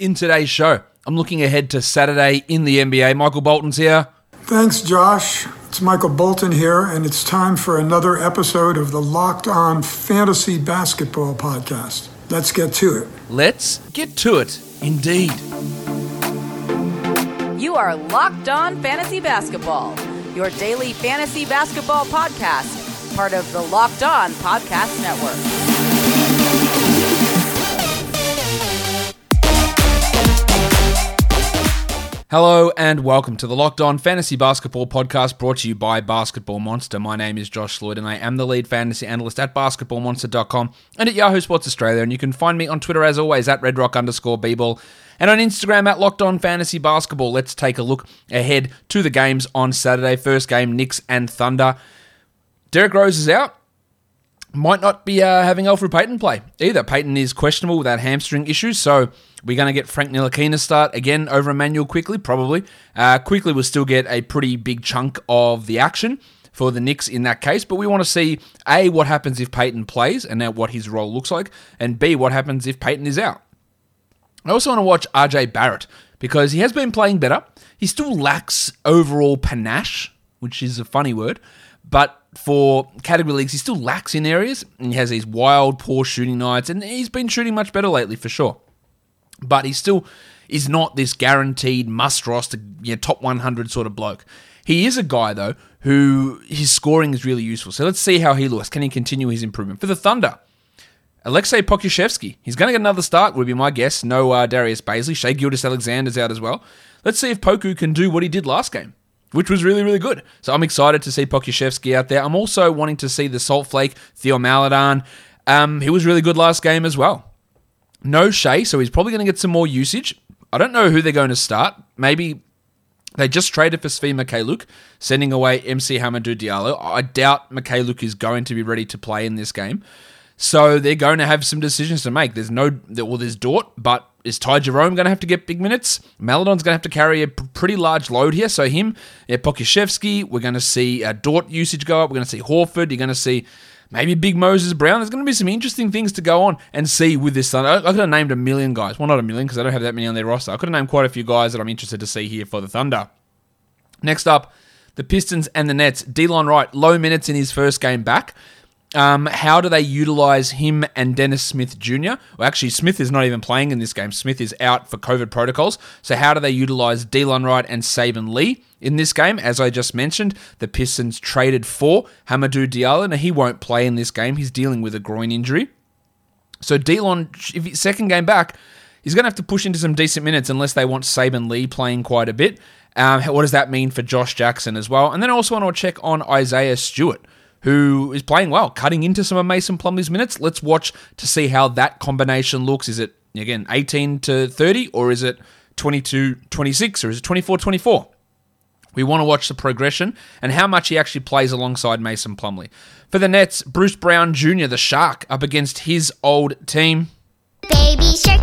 in today's show. I'm looking ahead to Saturday in the NBA. Michael Bolton's here. Thanks, Josh. It's Michael Bolton here, and it's time for another episode of the Locked On Fantasy Basketball Podcast. Let's get to it. Let's get to it, indeed. You are Locked On Fantasy Basketball, your daily fantasy basketball podcast, part of the Locked On Podcast Network. Hello and welcome to the Locked On Fantasy Basketball Podcast brought to you by Basketball Monster. My name is Josh Lloyd and I am the lead fantasy analyst at basketballmonster.com and at Yahoo Sports Australia. And you can find me on Twitter as always at redrock underscore and on Instagram at Locked On Fantasy Basketball. Let's take a look ahead to the games on Saturday. First game, Knicks and Thunder. Derrick Rose is out might not be uh, having Elfrid Payton play either. Payton is questionable with that hamstring issue, so we're going to get Frank Ntilikina start again over Immanuel Quickley, probably. Uh, Quickley will still get a pretty big chunk of the action for the Knicks in that case, but we want to see A, what happens if Payton plays and now what his role looks like, and B, what happens if Payton is out. I also want to watch RJ Barrett because he has been playing better. He still lacks overall panache, which is a funny word, but for category leagues, he still lacks in areas. And he has these wild, poor shooting nights, and he's been shooting much better lately for sure. But he still is not this guaranteed must roster, you know, top 100 sort of bloke. He is a guy though who his scoring is really useful. So let's see how he looks. Can he continue his improvement for the Thunder? Alexei Pokusevski. He's going to get another start, would be my guess. No uh, Darius Bazley. Shai Gilgeous-Alexander's out as well. Let's see if Poku can do what he did last game which was really, really good. So I'm excited to see Pokusevski out there. I'm also wanting to see the Salt Flake, Theo Maledon. Um, he was really good last game as well. No Shai, so he's probably going to get some more usage. I don't know who they're going to start. Maybe they just traded for Svi Mykhailiuk, sending away MC Hamidou Diallo. I doubt Mykhailiuk is going to be ready to play in this game. So they're going to have some decisions to make. There's no, well, there's Dort, but is Ty Jerome going to have to get big minutes? Maledon's going to have to carry a pretty large load here. So him, yeah, Pokusevski, we're going to see uh, Dort usage go up. We're going to see Horford. You're going to see maybe Big Moses Brown. There's going to be some interesting things to go on and see with this. I, I could have named a million guys. Well, not a million because I don't have that many on their roster. I could have named quite a few guys that I'm interested to see here for the Thunder. Next up, the Pistons and the Nets. Delon Wright, low minutes in his first game back. Um, how do they utilize him and Dennis Smith Jr.? Well, actually, Smith is not even playing in this game. Smith is out for COVID protocols. So, how do they utilize Delon Wright and Saben Lee in this game? As I just mentioned, the Pistons traded for Hamidou Diallo. Now, he won't play in this game. He's dealing with a groin injury. So, Delon, if he's second game back, he's going to have to push into some decent minutes unless they want Saben Lee playing quite a bit. Um, what does that mean for Josh Jackson as well? And then I also want to check on Isaiah Stewart who is playing well, cutting into some of Mason Plumlee's minutes. Let's watch to see how that combination looks. Is it, again, 18 to 30, or is it 22 26, or is it 24 24? We want to watch the progression and how much he actually plays alongside Mason Plumley. For the Nets, Bruce Brown Jr., the Shark, up against his old team. Baby Shark.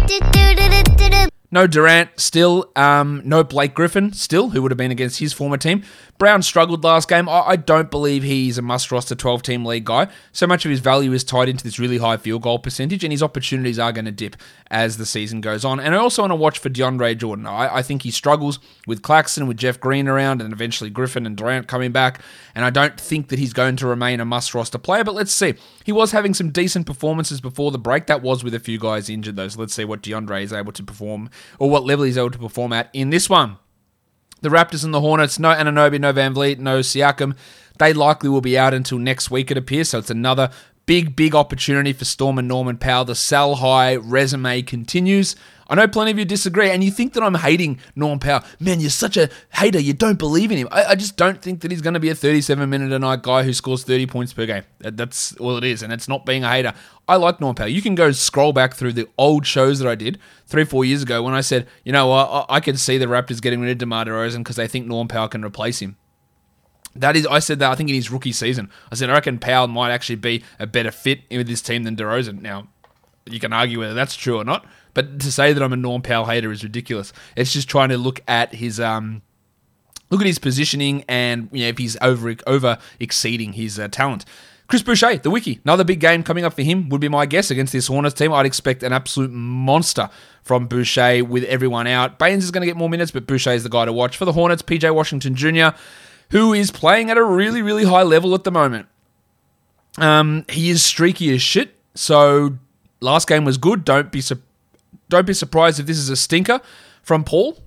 No Durant still. Um, no Blake Griffin still, who would have been against his former team. Brown struggled last game. I, I don't believe he's a must roster 12 team league guy. So much of his value is tied into this really high field goal percentage, and his opportunities are going to dip as the season goes on. And I also want to watch for DeAndre Jordan. I, I think he struggles with Claxton, with Jeff Green around, and eventually Griffin and Durant coming back. And I don't think that he's going to remain a must roster player, but let's see. He was having some decent performances before the break. That was with a few guys injured, though. So let's see what DeAndre is able to perform, or what level he's able to perform at in this one. The Raptors and the Hornets, no Anunoby, no VanVleet, no Siakam. They likely will be out until next week, it appears. So it's another big, big opportunity for Storm and Norman Powell. The sell high resume continues. I know plenty of you disagree, and you think that I'm hating Norm Powell. Man, you're such a hater. You don't believe in him. I, I just don't think that he's going to be a 37 minute a night guy who scores 30 points per game. That's all it is, and it's not being a hater. I like Norm Powell. You can go scroll back through the old shows that I did three, four years ago when I said, you know, I, I can see the Raptors getting rid of DeMar DeRozan because they think Norm Powell can replace him. That is, I said that I think in his rookie season. I said I reckon Powell might actually be a better fit with this team than DeRozan. Now, you can argue whether that's true or not, but to say that I'm a Norm Powell hater is ridiculous. It's just trying to look at his um, look at his positioning and you know if he's over over exceeding his uh, talent. Chris Boucher, the wiki, another big game coming up for him would be my guess against this Hornets team. I'd expect an absolute monster from Boucher with everyone out. Baynes is going to get more minutes, but Boucher is the guy to watch. For the Hornets, PJ Washington Jr., who is playing at a really, really high level at the moment. Um, he is streaky as shit, so last game was good. Don't be su- don't be surprised if this is a stinker from Paul.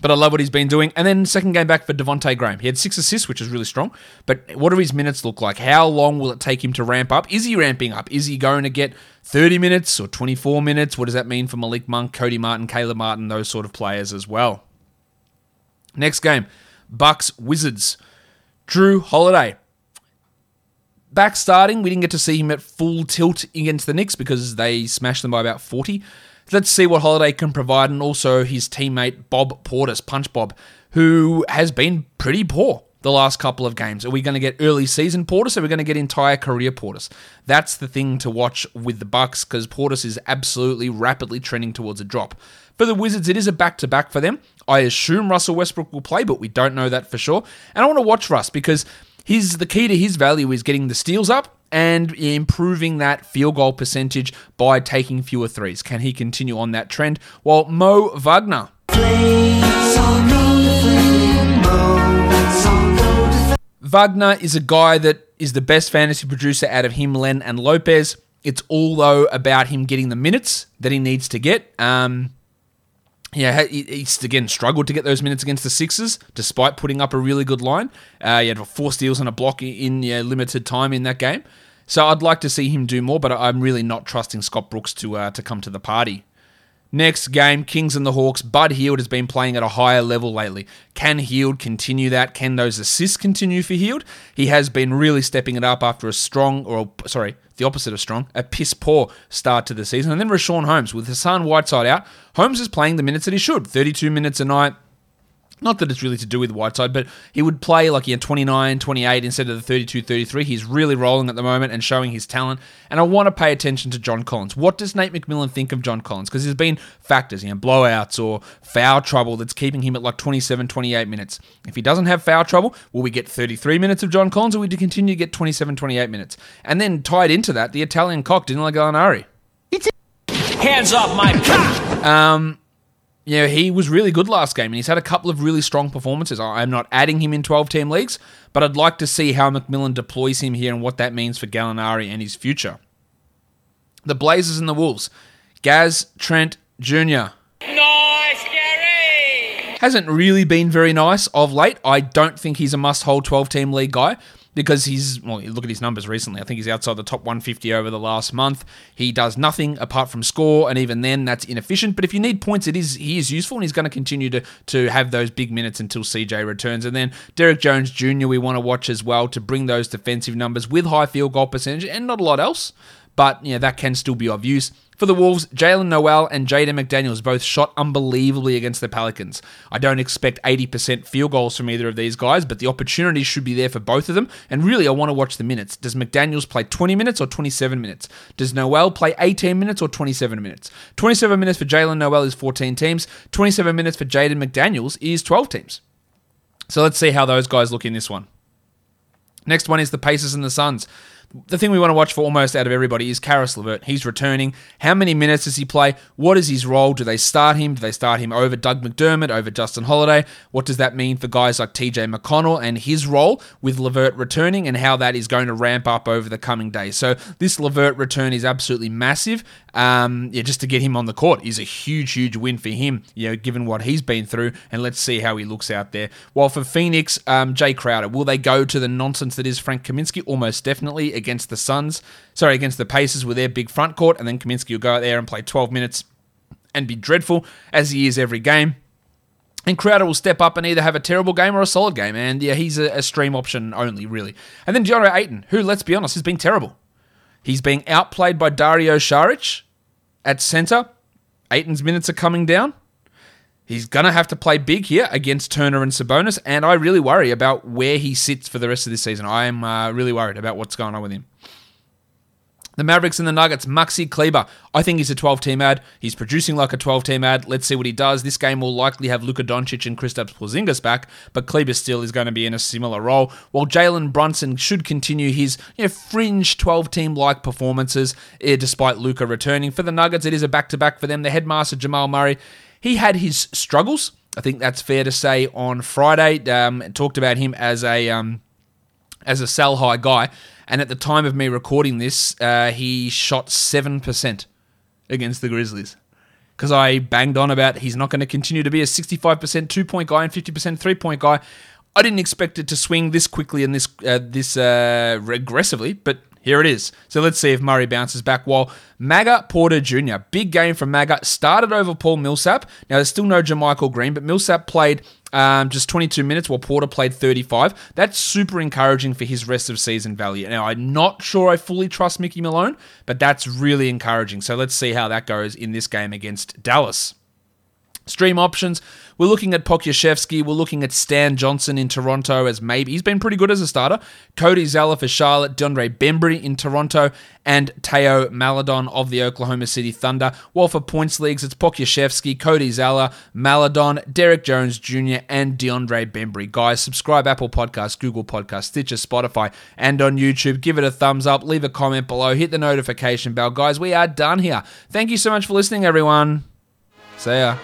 But I love what he's been doing. And then second game back for Devonte Graham. He had six assists, which is really strong. But what do his minutes look like? How long will it take him to ramp up? Is he ramping up? Is he going to get 30 minutes or 24 minutes? What does that mean for Malik Monk, Cody Martin, Caleb Martin, those sort of players as well? Next game, Bucks Wizards. Jrue Holiday. Back starting, we didn't get to see him at full tilt against the Knicks because they smashed them by about 40. Let's see what Holiday can provide, and also his teammate Bob Portis, Punch Bob, who has been pretty poor the last couple of games. Are we going to get early season Portis? Or are we going to get entire career Portis? That's the thing to watch with the Bucks because Portis is absolutely rapidly trending towards a drop. For the Wizards, it is a back to back for them. I assume Russell Westbrook will play, but we don't know that for sure. And I want to watch Russ because his the key to his value is getting the steals up and improving that field goal percentage by taking fewer threes. Can he continue on that trend? While Mo Wagner. Wagner is a guy that is the best fantasy producer out of him, Len, and Lopez. It's all though about him getting the minutes that he needs to get. Um, yeah, he's again struggled to get those minutes against the Sixers, despite putting up a really good line. Uh, he had four steals and a block in yeah, limited time in that game. So I'd like to see him do more, but I'm really not trusting Scott Brooks to uh, to come to the party. Next game, Kings and the Hawks. Bud Hield has been playing at a higher level lately. Can Hield continue that? Can those assists continue for Hield? He has been really stepping it up after a strong, or sorry, the opposite of strong, a piss poor start to the season. And then Richaun Holmes with Hassan Whiteside out. Holmes is playing the minutes that he should 32 minutes a night, not that it's really to do with Whiteside, but he would play like he had 29, 28 instead of the 32, 33. He's really rolling at the moment and showing his talent. And I want to pay attention to John Collins. What does Nate McMillan think of John Collins? Because there's been factors, you know, blowouts or foul trouble that's keeping him at like 27, 28 minutes. If he doesn't have foul trouble, will we get 33 minutes of John Collins or will we continue to get 27, 28 minutes? And then tied into that, the Italian cock, Danilo Gallinari. Hands off my cock! Um, you know, he was really good last game and he's had a couple of really strong performances. I'm not adding him in 12 team leagues, but I'd like to see how McMillan deploys him here and what that means for Gallinari and his future. The Blazers and the Wolves. Gaz Trent Jr. Nice, Gary! Hasn't really been very nice of late. I don't think he's a must hold 12 team league guy because he's well look at his numbers recently. I think he's outside the top 150 over the last month. He does nothing apart from score and even then that's inefficient. But if you need points it is he is useful and he's going to continue to to have those big minutes until cj returns. And then Derrick jones jr we want to watch as well to bring those defensive numbers with high field goal percentage and not a lot else. But you know, that can still be of use. For the Wolves, Jaylen Nowell and Jaden McDaniels both shot unbelievably against the Pelicans. I don't expect 80% field goals from either of these guys, but the opportunities should be there for both of them. And really, I want to watch the minutes. Does McDaniels play 20 minutes or 27 minutes? Does Nowell play 18 minutes or 27 minutes? 27 minutes for Jaylen Nowell is 14 teams. 27 minutes for Jaden McDaniels is 12 teams. So let's see how those guys look in this one. Next one is the Pacers and the Suns the thing we want to watch for almost out of everybody is Caris LeVert. He's returning. How many minutes does he play? What is his role? Do they start him? Do they start him over Doug McDermott, over Justin Holiday? What does that mean for guys like TJ McConnell and his role with LeVert returning and how that is going to ramp up over the coming days? So this LeVert return is absolutely massive. Um, yeah, just to get him on the court is a huge, huge win for him, you know, given what he's been through. And let's see how he looks out there. While for Phoenix, um, Jae Crowder, will they go to the nonsense that is Frank Kaminsky? Almost definitely against the Suns. Sorry, against the Pacers with their big front court, and then Kaminsky will go out there and play 12 minutes and be dreadful as he is every game. And Crowder will step up and either have a terrible game or a solid game. And yeah, he's a, a stream option only, really. And then DeAndre Ayton, who, let's be honest, has been terrible. He's being outplayed by Dario Saric at center. Ayton's minutes are coming down. He's going to have to play big here against Turner and Sabonis, and I really worry about where he sits for the rest of this season. I am uh, really worried about what's going on with him. The Mavericks and the Nuggets, Maxi Kleber. I think he's a 12 team ad. He's producing like a 12 team ad. Let's see what he does. This game will likely have Luka Doncic and Kristaps Porzingis back, but Kleber still is going to be in a similar role. While Jalen Brunson should continue his you know, fringe 12 team like performances, eh, despite Luka returning. For the Nuggets, it is a back to back for them. The headmaster, Jamal Murray, he had his struggles. I think that's fair to say on Friday. Um, talked about him as a. Um, as a sell high guy. And at the time of me recording this, uh, he shot 7% against the Grizzlies. Because I banged on about he's not going to continue to be a 65% two point guy and 50% three point guy. I didn't expect it to swing this quickly and this uh, this uh, regressively, but here it is. So let's see if Murray bounces back. While Maga Porter Jr., big game from Maga, started over Paul Millsap. Now, there's still no JaMychal Green, but Millsap played um, just 22 minutes while Porter played 35. That's super encouraging for his rest of season value. Now, I'm not sure I fully trust Mickey Malone, but that's really encouraging. So let's see how that goes in this game against Dallas. Stream options. We're looking at Pokusevski. We're looking at Stan Johnson in Toronto as maybe. He's been pretty good as a starter. Cody Zeller for Charlotte. DeAndre Bembry in Toronto. And Theo Maledon of the Oklahoma City Thunder. Well, for points leagues, it's Pokusevski, Cody Zeller, Maledon, Derrick Jones Jr., and DeAndre Bembry. Guys, subscribe Apple Podcasts, Google Podcasts, Stitcher, Spotify, and on YouTube. Give it a thumbs up. Leave a comment below. Hit the notification bell. Guys, we are done here. Thank you so much for listening, everyone. See ya.